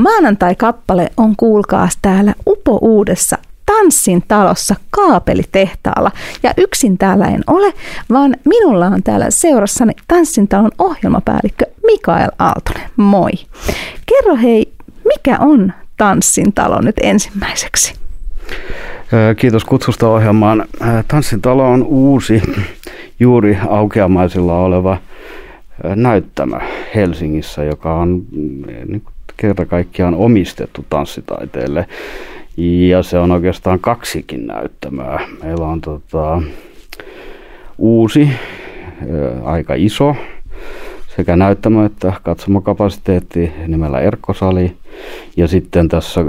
Maanantai-kappale on kuulkaas täällä Upo Uudessa Tanssin talossa kaapelitehtaalla. Ja yksin täällä en ole, vaan minulla on täällä seurassani Tanssin talon ohjelmapäällikkö Mikael Aaltonen. Moi. Kerro hei, mikä on Tanssin talo nyt ensimmäiseksi? Kiitos kutsusta ohjelmaan. Tanssin talo on uusi, juuri aukeamaisilla oleva näyttämö Helsingissä, joka on mm, niin kerta kaikkiaan omistettu tanssitaiteelle. Ja se on oikeastaan kaksikin näyttämöä. Meillä on tota, uusi, aika iso sekä näyttämö että katsomokapasiteetti nimellä Erkkosali. Ja sitten tässä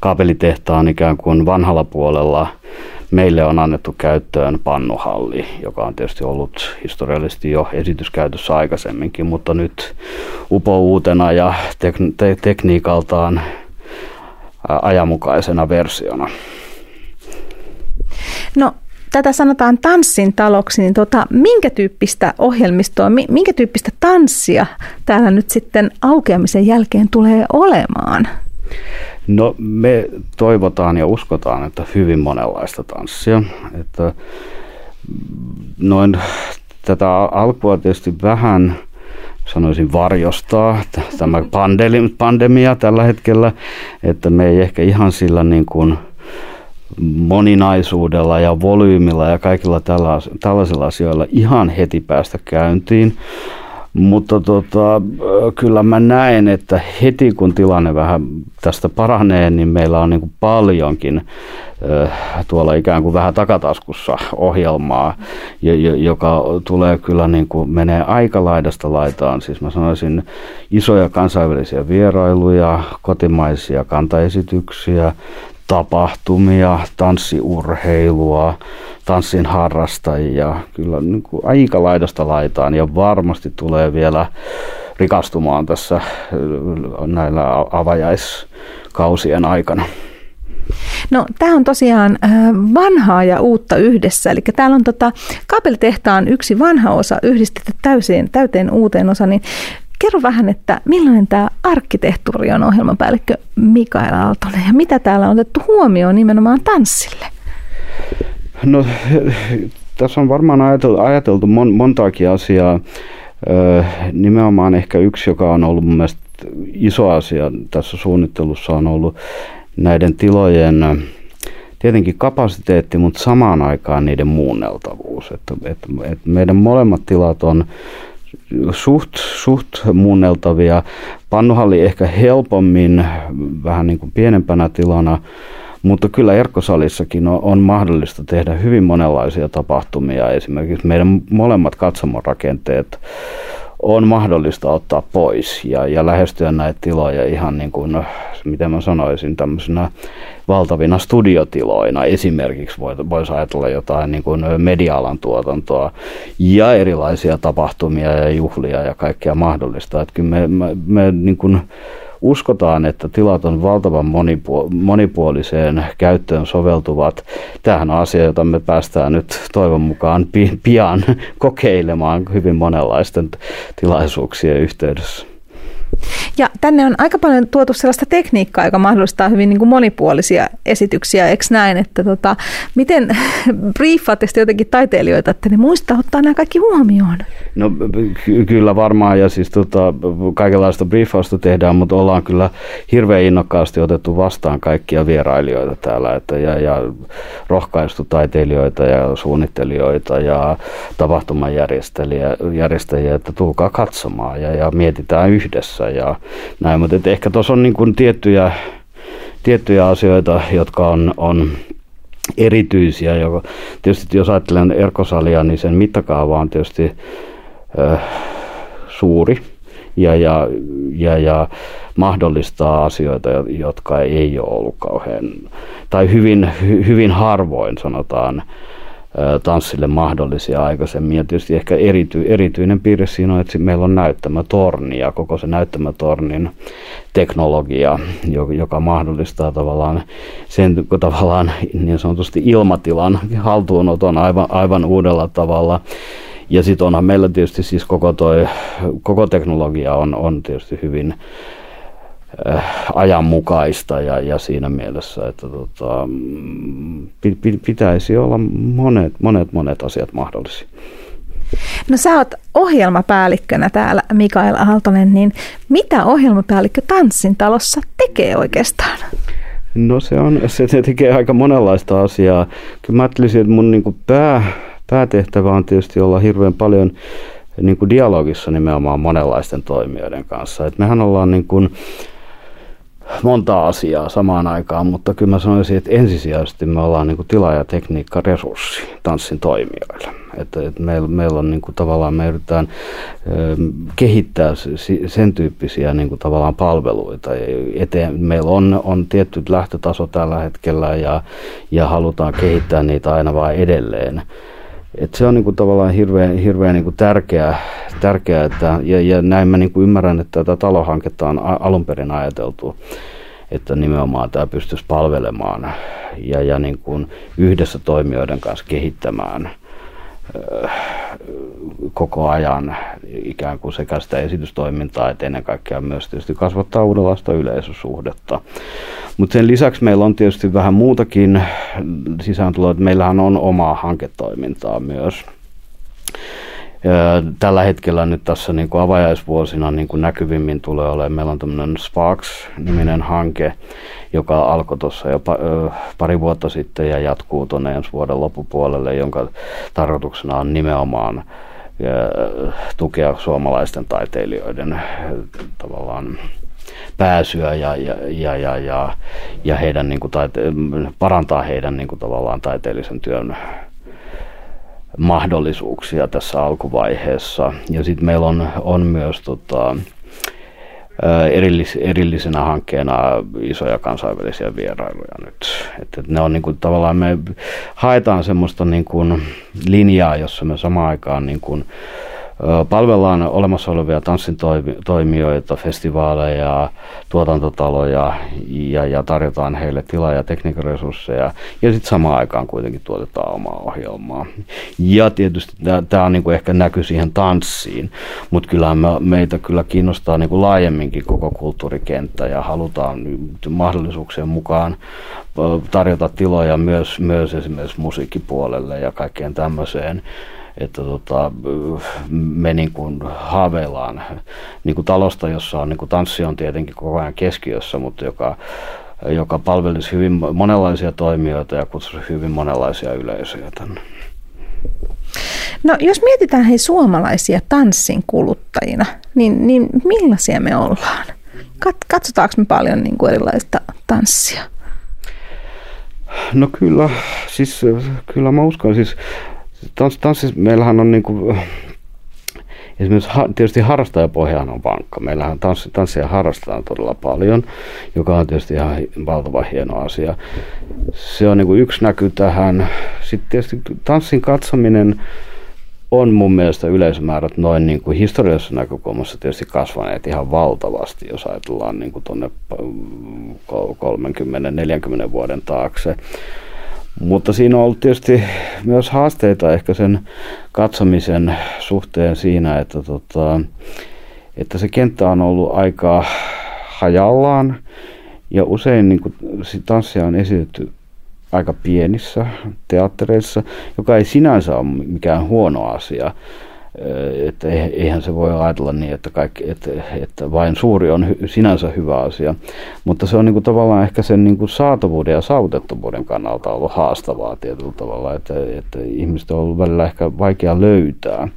kaapelitehtaan ikään kuin vanhalla puolella meille on annettu käyttöön pannuhalli, joka on tietysti ollut historiallisesti jo esityskäytössä aikaisemminkin, mutta nyt upouutena ja tek- te- tekniikaltaan ajanmukaisena versiona. No tätä sanotaan tanssin taloksi, niin tota, minkä tyyppistä ohjelmistoa, minkä tyyppistä tanssia täällä nyt sitten aukeamisen jälkeen tulee olemaan? No me toivotaan ja uskotaan, että hyvin monenlaista tanssia. Että noin tätä alkua tietysti vähän sanoisin varjostaa tämä pandemia tällä hetkellä, että me ei ehkä ihan sillä niin kuin moninaisuudella ja volyymilla ja kaikilla tällaisilla asioilla ihan heti päästä käyntiin. Mutta tota, kyllä mä näen, että heti kun tilanne vähän tästä paranee, niin meillä on niin kuin paljonkin tuolla ikään kuin vähän takataskussa ohjelmaa, joka tulee kyllä niin kuin menee aika laidasta laitaan. Siis mä sanoisin isoja kansainvälisiä vierailuja, kotimaisia kantaesityksiä, tapahtumia, tanssiurheilua, tanssin harrastajia, kyllä niin kuin aika laidasta laitaan ja varmasti tulee vielä rikastumaan tässä äh, näillä avajaiskausien aikana. No tämä on tosiaan äh, vanhaa ja uutta yhdessä, eli täällä on tota, kapelitehtaan yksi vanha osa yhdistetty täyteen, täyteen uuteen osaan, niin Kerro vähän, että millainen tämä arkkitehtuuri on ohjelmapäällikkö Mikael Aaltonen ja mitä täällä on otettu huomioon nimenomaan tanssille? No tässä on varmaan ajateltu, ajateltu mon, montaakin asiaa. Nimenomaan ehkä yksi, joka on ollut mun mielestä iso asia tässä suunnittelussa on ollut näiden tilojen tietenkin kapasiteetti, mutta samaan aikaan niiden muunneltavuus. Että, että, että meidän molemmat tilat on suht, suht muunneltavia. Pannuhalli ehkä helpommin, vähän niin kuin pienempänä tilana, mutta kyllä Erkkosalissakin on, on mahdollista tehdä hyvin monenlaisia tapahtumia. Esimerkiksi meidän molemmat katsomorakenteet on mahdollista ottaa pois ja, ja lähestyä näitä tiloja ihan niin kuin, miten mä sanoisin, tämmöisenä valtavina studiotiloina. Esimerkiksi voisi ajatella jotain niin kuin media-alan tuotantoa ja erilaisia tapahtumia ja juhlia ja kaikkea mahdollista. Että kyllä me, me, me niin kuin uskotaan, että tilat on valtavan monipuoliseen käyttöön soveltuvat. Tähän asia, jota me päästään nyt toivon mukaan pian kokeilemaan hyvin monenlaisten tilaisuuksien yhteydessä. Ja tänne on aika paljon tuotu sellaista tekniikkaa, joka mahdollistaa hyvin niin kuin monipuolisia esityksiä, eikö näin? Että tota, miten briefaatte jotenkin taiteilijoita, että ne muistaa ottaa nämä kaikki huomioon? No ky- kyllä varmaan, ja siis tota, kaikenlaista briefausta tehdään, mutta ollaan kyllä hirveän innokkaasti otettu vastaan kaikkia vierailijoita täällä, että, ja, ja rohkaistu taiteilijoita ja suunnittelijoita ja tapahtumajärjestäjiä, että tulkaa katsomaan ja, ja mietitään yhdessä ja näin, mutta ehkä tuossa on niin kuin tiettyjä, tiettyjä asioita, jotka on, on erityisiä. Joka, tietysti jos ajattelen erkosalia, niin sen mittakaava on tietysti äh, suuri ja, ja, ja, ja mahdollistaa asioita, jotka ei ole ollut kauhean, tai hyvin, hyvin harvoin sanotaan, tanssille mahdollisia aikaisemmin. Ja tietysti ehkä erity, erityinen piirre siinä on, että meillä on näyttämätorni ja koko se näyttämätornin teknologia, joka mahdollistaa tavallaan sen tavallaan niin sanotusti ilmatilan haltuunoton aivan, aivan uudella tavalla. Ja sitten onhan meillä tietysti siis koko, toi, koko teknologia on, on tietysti hyvin ajanmukaista ja, ja siinä mielessä, että tota, mm, pitäisi olla monet, monet, monet asiat mahdollisia. No sä oot ohjelmapäällikkönä täällä, Mikael Aaltonen, niin mitä ohjelmapäällikkö Tanssin talossa tekee oikeastaan? No se, on, se tekee aika monenlaista asiaa. Kyllä mä ajattelisin, että mun niin pää, päätehtävä on tietysti olla hirveän paljon niin kuin dialogissa nimenomaan monenlaisten toimijoiden kanssa. Et mehän ollaan niin kuin, monta asiaa samaan aikaan, mutta kyllä mä sanoisin, että ensisijaisesti me ollaan niin tila- ja tekniikka-resurssi tanssin toimijoille. Että, että meillä, meillä on niin kuin, tavallaan, me yritetään ö, kehittää sen tyyppisiä niin kuin, tavallaan palveluita. Eteen, meillä on, on tietty lähtötaso tällä hetkellä ja, ja halutaan kehittää niitä aina vain edelleen. Et se on niinku tavallaan hirveän, hirveän niinku tärkeää, tärkeää että, ja, ja näin mä niinku ymmärrän, että tätä talohanketta on alun perin ajateltu, että nimenomaan tämä pystyisi palvelemaan ja, ja niin kuin yhdessä toimijoiden kanssa kehittämään koko ajan ikään kuin sekä sitä esitystoimintaa, että ennen kaikkea myös tietysti kasvattaa uudenlaista yleisösuhdetta. Mutta sen lisäksi meillä on tietysti vähän muutakin sisääntuloa, että meillähän on omaa hanketoimintaa myös. Tällä hetkellä nyt tässä niin kuin avajaisvuosina niin kuin näkyvimmin tulee olemaan, meillä on tämmöinen Sparks-niminen hanke, joka alkoi tuossa jo pari vuotta sitten ja jatkuu tuonne ensi vuoden loppupuolelle, jonka tarkoituksena on nimenomaan tukea suomalaisten taiteilijoiden tavallaan pääsyä ja, ja, ja, ja, ja, ja heidän, niin kuin, taite, parantaa heidän niin kuin, tavallaan taiteellisen työn mahdollisuuksia tässä alkuvaiheessa. Ja sitten meillä on, on myös tota, erillis, erillisenä hankkeena isoja kansainvälisiä vierailuja nyt. Että ne on niin kuin, tavallaan me haetaan semmoista niin kuin linjaa, jossa me samaan aikaan niin kuin, Palvellaan olemassa olevia tanssin toimijoita, festivaaleja, tuotantotaloja ja, ja tarjotaan heille tila- ja tekniikkaresursseja. Ja sitten samaan aikaan kuitenkin tuotetaan omaa ohjelmaa. Ja tietysti tämä on niinku ehkä näky siihen tanssiin, mutta kyllä me, meitä kyllä kiinnostaa niinku laajemminkin koko kulttuurikenttä ja halutaan mahdollisuuksien mukaan tarjota tiloja myös, myös esimerkiksi musiikkipuolelle ja kaikkeen tämmöiseen että tota, me niin kuin haaveillaan niin kuin talosta, jossa on niin kuin tanssi on tietenkin koko ajan keskiössä, mutta joka, joka palvelisi hyvin monenlaisia toimijoita ja kutsuisi hyvin monenlaisia yleisöjä tänne. No jos mietitään hei suomalaisia tanssin kuluttajina, niin, niin millaisia me ollaan? Kat, katsotaanko me paljon niin kuin erilaista tanssia? No kyllä, siis kyllä mä uskon, siis Tans, tanssis, meillähän on niin kuin, esimerkiksi tietysti harrastajapohjaan on vankka. Meillähän tanssi, tanssia harrastetaan todella paljon, joka on tietysti ihan valtava hieno asia. Se on niin kuin yksi näky tähän. Sitten tietysti tanssin katsominen on mun mielestä yleisömäärät noin niin kuin historiallisessa näkökulmassa tietysti kasvaneet ihan valtavasti, jos ajatellaan niin kuin tuonne 30-40 vuoden taakse. Mutta siinä on ollut tietysti myös haasteita ehkä sen katsomisen suhteen siinä, että, tota, että se kenttä on ollut aika hajallaan. Ja usein niin kuin, tanssia on esitetty aika pienissä teattereissa, joka ei sinänsä ole mikään huono asia että eihän se voi ajatella niin, että, kaikki, että, että vain suuri on sinänsä hyvä asia, mutta se on niin kuin tavallaan ehkä sen niin kuin saatavuuden ja saavutettavuuden kannalta ollut haastavaa tietyllä tavalla, että, että ihmistä on ollut välillä ehkä vaikea löytää.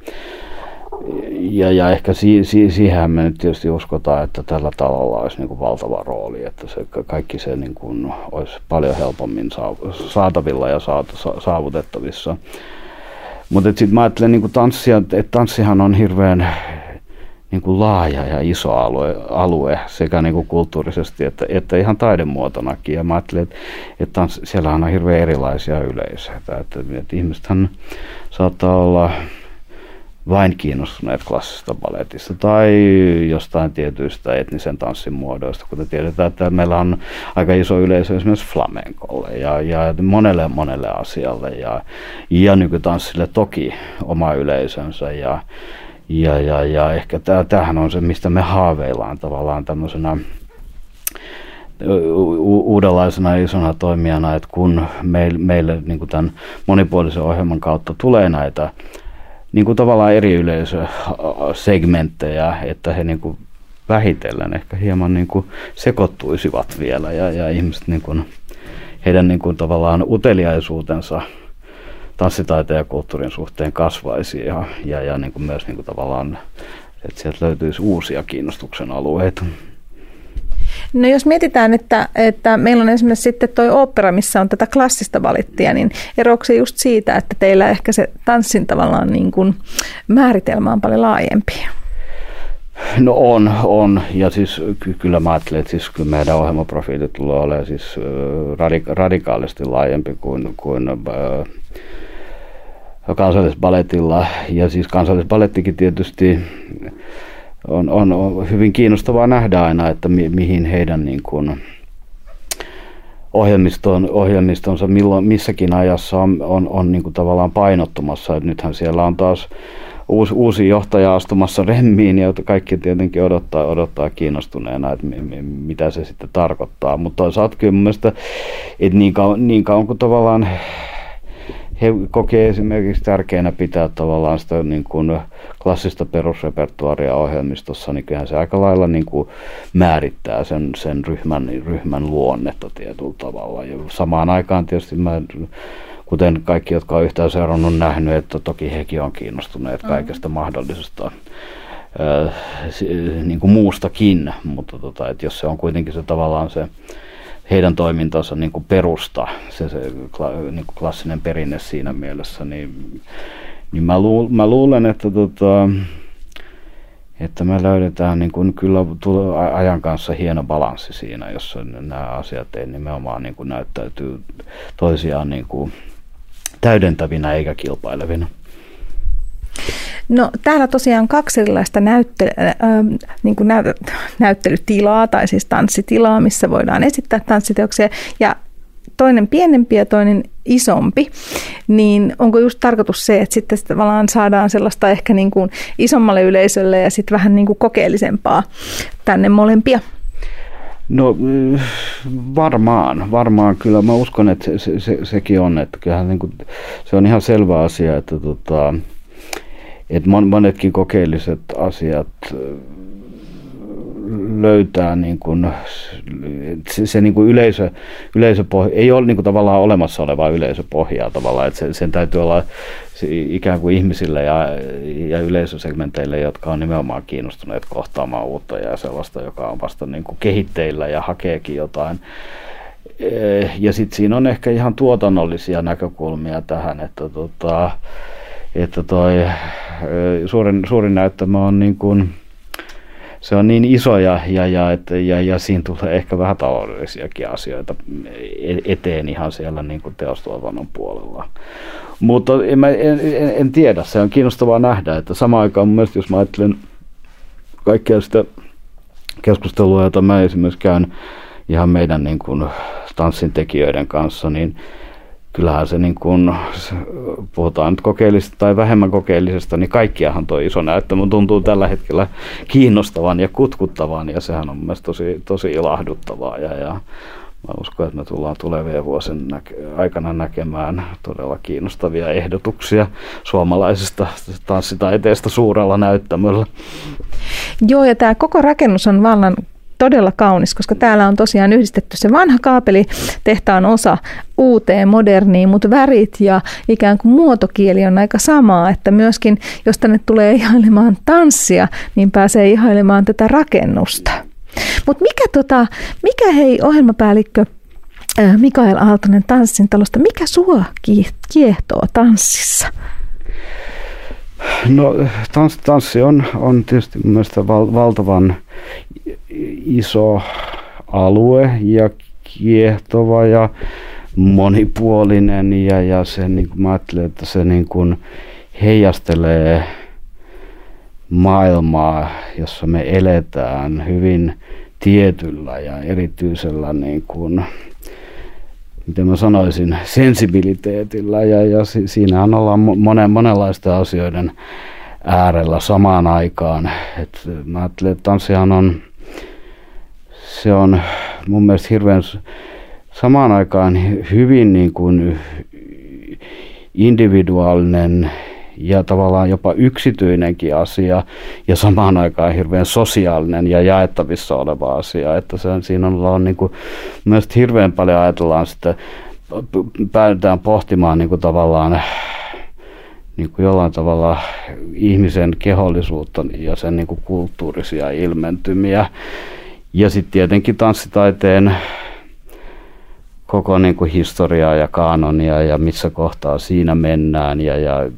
Ja, ja ehkä si, si, siihen me nyt tietysti uskotaan, että tällä talolla olisi niin kuin valtava rooli, että se, kaikki se niin kuin olisi paljon helpommin saatavilla ja saavutettavissa. Mutta sitten mä ajattelen niin tanssia, että tanssihan on hirveän niin kuin laaja ja iso alue, alue sekä niin kuin kulttuurisesti että, että ihan taidemuotonakin. Ja mä ajattelen, että, että siellähän on hirveän erilaisia yleisöitä. Että, että ihmisethän saattaa olla vain kiinnostuneet klassista balletista tai jostain tietyistä etnisen tanssin muodoista, kuten tiedetään, että meillä on aika iso yleisö esimerkiksi flamenkolle ja, ja monelle monelle asialle ja, ja nykytanssille toki oma yleisönsä ja, ja, ja, ja ehkä tämähän on se, mistä me haaveillaan tavallaan tämmöisenä uudenlaisena isona toimijana, että kun meille, meille niin tämän monipuolisen ohjelman kautta tulee näitä niin kuin tavallaan eri yleisösegmenttejä, että he niin kuin vähitellen ehkä hieman niin kuin sekoittuisivat vielä ja, ja ihmiset niin kuin, heidän niin kuin tavallaan uteliaisuutensa tanssitaiteen ja kulttuurin suhteen kasvaisi ja, ja, ja niin kuin myös niin kuin tavallaan, että sieltä löytyisi uusia kiinnostuksen alueita. No jos mietitään, että, että meillä on esimerkiksi sitten tuo opera, missä on tätä klassista valittia, niin eroako se just siitä, että teillä ehkä se tanssin tavallaan niin kuin määritelmä on paljon laajempi? No on, on. Ja siis kyllä mä ajattelen, että siis kyllä meidän ohjelmaprofiili tulee olemaan siis radika- radikaalisti laajempi kuin, kuin äh, kansallisbaletilla. Ja siis kansallisbalettikin tietysti on, on, on hyvin kiinnostavaa nähdä aina, että mi, mihin heidän niin kuin, ohjelmiston, ohjelmistonsa milloin, missäkin ajassa on, on, on niin kuin tavallaan painottumassa. Et nythän siellä on taas uusi, uusi johtaja astumassa remmiin, ja kaikki tietenkin odottaa, odottaa kiinnostuneena, että mitä se sitten tarkoittaa. Mutta toisaalta kyllä mun mielestä, että niin kauan, niin kauan kuin tavallaan he kokee esimerkiksi tärkeänä pitää tavallaan sitä niin kuin klassista perusrepertuaria ohjelmistossa, niin kyllähän se aika lailla niin kuin määrittää sen, sen ryhmän, ryhmän luonnetta tietyllä tavalla. Ja samaan aikaan tietysti mä kuten kaikki, jotka on yhtään seurannut, nähnyt, että toki hekin on kiinnostuneet mm. kaikesta mahdollisesta ää, niin kuin muustakin, mutta tota, että jos se on kuitenkin se tavallaan se heidän toimintansa niin kuin perusta, se, se niin kuin klassinen perinne siinä mielessä, niin, niin mä, luul, mä luulen, että, tota, että me löydetään niin kuin kyllä ajan kanssa hieno balanssi siinä, jos nämä asiat ei nimenomaan niin kuin näyttäytyy toisiaan niin kuin täydentävinä eikä kilpailevina. No täällä tosiaan kaksi erilaista näytte, äh, niin kuin näyt, näyttelytilaa tai siis tanssitilaa, missä voidaan esittää tanssiteoksia ja toinen pienempi ja toinen isompi, niin onko just tarkoitus se, että sitten tavallaan saadaan sellaista ehkä niin kuin isommalle yleisölle ja sitten vähän niin kuin kokeellisempaa tänne molempia? No varmaan, varmaan kyllä. Mä uskon, että se, se, sekin on, että kyllähän niin kuin, se on ihan selvä asia, että, tota, että monetkin kokeelliset asiat löytää niin kuin, se, se niin kuin yleisö, yleisöpohja, ei ole niin kuin tavallaan olemassa olevaa yleisöpohjaa tavallaan, että se, sen täytyy olla ikään kuin ihmisille ja, ja yleisösegmenteille, jotka on nimenomaan kiinnostuneet kohtaamaan uutta ja sellaista, joka on vasta niin kuin kehitteillä ja hakeekin jotain. Eh, ja sitten siinä on ehkä ihan tuotannollisia näkökulmia tähän, että, tota, että toi suurin, suurin näyttämä on niin kuin, se on niin iso ja, ja, ja, että, ja, ja siinä tulee ehkä vähän taloudellisiakin asioita e-, eteen ihan siellä niin kuin teostuotannon puolella. Mutta en, en, en, en, tiedä, se on kiinnostavaa nähdä, että samaan aikaan mun mielestä, jos mä ajattelen kaikkea sitä keskustelua, jota mä esimerkiksi käyn ihan meidän niin kuin tanssin tekijöiden kanssa, niin kyllähän se niin kuin, puhutaan nyt kokeellisesta tai vähemmän kokeellisesta, niin kaikkiahan tuo iso näyttämö tuntuu tällä hetkellä kiinnostavan ja kutkuttavan ja sehän on mielestäni tosi, tosi ilahduttavaa ja, ja mä uskon, että me tullaan tulevien vuosien aikana näkemään todella kiinnostavia ehdotuksia suomalaisesta tanssitaiteesta suurella näyttämöllä. Joo, ja tämä koko rakennus on vallan todella kaunis, koska täällä on tosiaan yhdistetty se vanha kaapeli tehtaan osa uuteen, moderniin, mutta värit ja ikään kuin muotokieli on aika samaa, että myöskin jos tänne tulee ihailemaan tanssia, niin pääsee ihailemaan tätä rakennusta. Mutta mikä, tota, mikä hei ohjelmapäällikkö äh, Mikael Aaltonen Tanssin talosta, mikä sua kiehtoo tanssissa? No tanssi, tanssi on, on tietysti mielestäni val, valtavan iso alue ja kiehtova ja monipuolinen ja, ja se, niin kuin mä ajattelen, että se niin kuin heijastelee maailmaa, jossa me eletään hyvin tietyllä ja erityisellä niin kuin, miten mä sanoisin, sensibiliteetillä ja, ja si, siinähän ollaan monen, monenlaisten asioiden äärellä samaan aikaan. Et mä ajattelen, että tanssihan on, se on mun mielestä hirveän samaan aikaan hyvin niin kuin individuaalinen ja tavallaan jopa yksityinenkin asia ja samaan aikaan hirveän sosiaalinen ja jaettavissa oleva asia. Että se, siinä on, on niin kuin, myös hirveän paljon ajatellaan sitä, päädytään pohtimaan niin kuin tavallaan niin kuin jollain tavalla ihmisen kehollisuutta ja sen niin kuin kulttuurisia ilmentymiä. Ja sitten tietenkin tanssitaiteen koko niin kuin historiaa ja kanonia ja missä kohtaa siinä mennään. Ja, ja,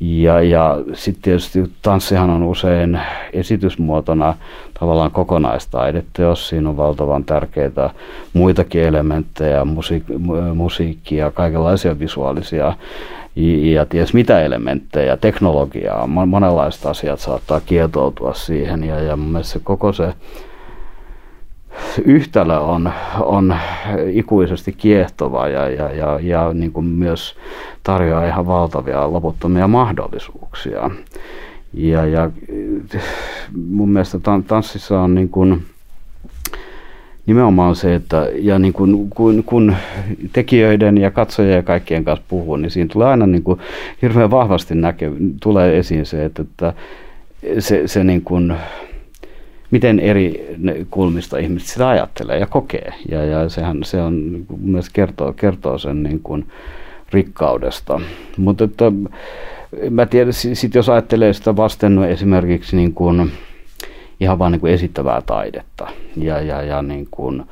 ja, ja sitten tietysti tanssihan on usein esitysmuotona tavallaan kokonaistaidetta, jos siinä on valtavan tärkeitä muitakin elementtejä, musiik- musiikkia, kaikenlaisia visuaalisia ja ties mitä elementtejä, teknologiaa, monenlaista asiat saattaa kietoutua siihen ja, ja mun mielestä se koko se yhtälö on, on ikuisesti kiehtova ja, ja, ja, ja niin kuin myös tarjoaa ihan valtavia loputtomia mahdollisuuksia. Ja, ja mun mielestä tanssissa on niin kuin, nimenomaan se, että ja niin kun, kun, kun tekijöiden ja katsojien ja kaikkien kanssa puhuu, niin siinä tulee aina niin kuin hirveän vahvasti näke, tulee esiin se, että, että se, se niin kuin, miten eri kulmista ihmiset sitä ajattelee ja kokee. Ja, ja sehän se on myös kertoo, kertoo sen niin kuin rikkaudesta. Mutta että, mä tiedän, sit jos ajattelee sitä vasten esimerkiksi niin kuin, ihan vain niin esittävää taidetta ja, ja, ja niin kuin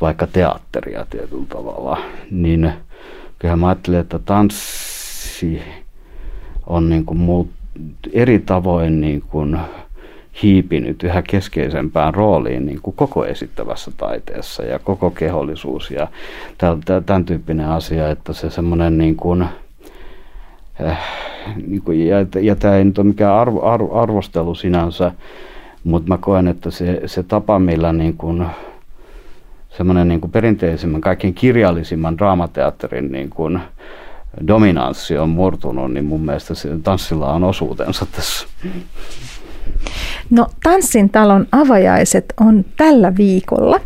vaikka teatteria tietyllä tavalla, niin kyllä mä ajattelen, että tanssi on niin kuin muut, eri tavoin niin kuin hiipinyt yhä keskeisempään rooliin niin kuin koko esittävässä taiteessa ja koko kehollisuus ja tämän tyyppinen asia, että se semmoinen niin kuin, äh, niin kuin, ja, ja tämä ei nyt ole mikään arvo, arvo, arvostelu sinänsä, mutta mä koen, että se, se tapa, millä niin kuin, semmoinen niin kuin perinteisemmän, kaikkein kirjallisimman draamateatterin niin kuin, dominanssi on murtunut, niin mun mielestä tanssilla on osuutensa tässä. No Tanssin talon avajaiset on tällä viikolla.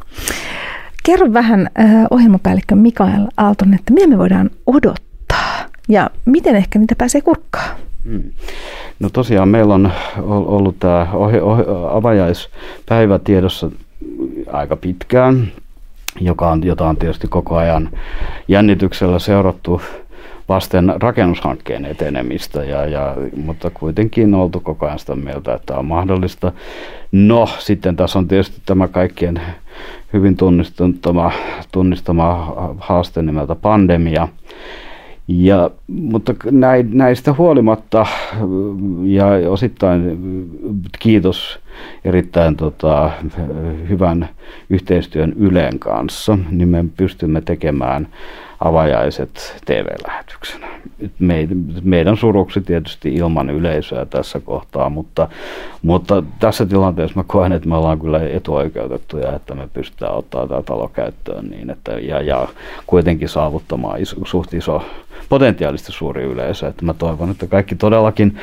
Kerro vähän äh, ohjelmapäällikkö Mikael Aalton, että mitä me voidaan odottaa ja miten ehkä niitä pääsee kurkkaan? Hmm. No tosiaan meillä on ollut tämä avajaispäivä tiedossa aika pitkään, joka on, jota on tietysti koko ajan jännityksellä seurattu vasten rakennushankkeen etenemistä, ja, ja, mutta kuitenkin oltu koko ajan sitä mieltä, että on mahdollista. No, sitten tässä on tietysti tämä kaikkien hyvin tunnistama, tunnistama haaste nimeltä pandemia, ja, mutta näistä huolimatta ja osittain kiitos erittäin tota, hyvän yhteistyön Ylen kanssa, niin me pystymme tekemään avajaiset TV-lähetyksenä. Meidän suruksi tietysti ilman yleisöä tässä kohtaa, mutta, mutta tässä tilanteessa mä koen, että me ollaan kyllä etuoikeutettuja, että me pystytään ottaa tämä talo käyttöön niin, että, ja, ja kuitenkin saavuttamaan iso, suht iso potentiaalisesti suuri yleisö. Että mä toivon, että kaikki todellakin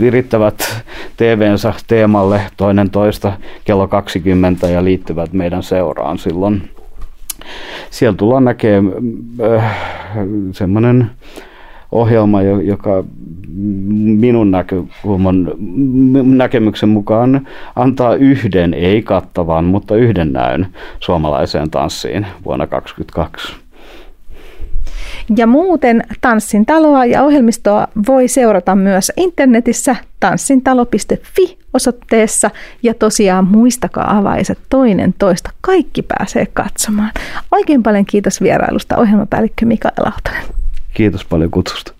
virittävät TVnsä teemalle toinen toista kello 20 ja liittyvät meidän seuraan silloin siellä tullaan näkemään äh, semmoinen ohjelma, joka minun näkemyksen mukaan antaa yhden, ei kattavan, mutta yhden näyn suomalaiseen tanssiin vuonna 2022. Ja muuten Tanssin taloa ja ohjelmistoa voi seurata myös internetissä tanssintalo.fi osoitteessa. Ja tosiaan muistakaa avaiset toinen toista. Kaikki pääsee katsomaan. Oikein paljon kiitos vierailusta ohjelmapäällikkö Mikael Lautonen. Kiitos paljon kutsusta.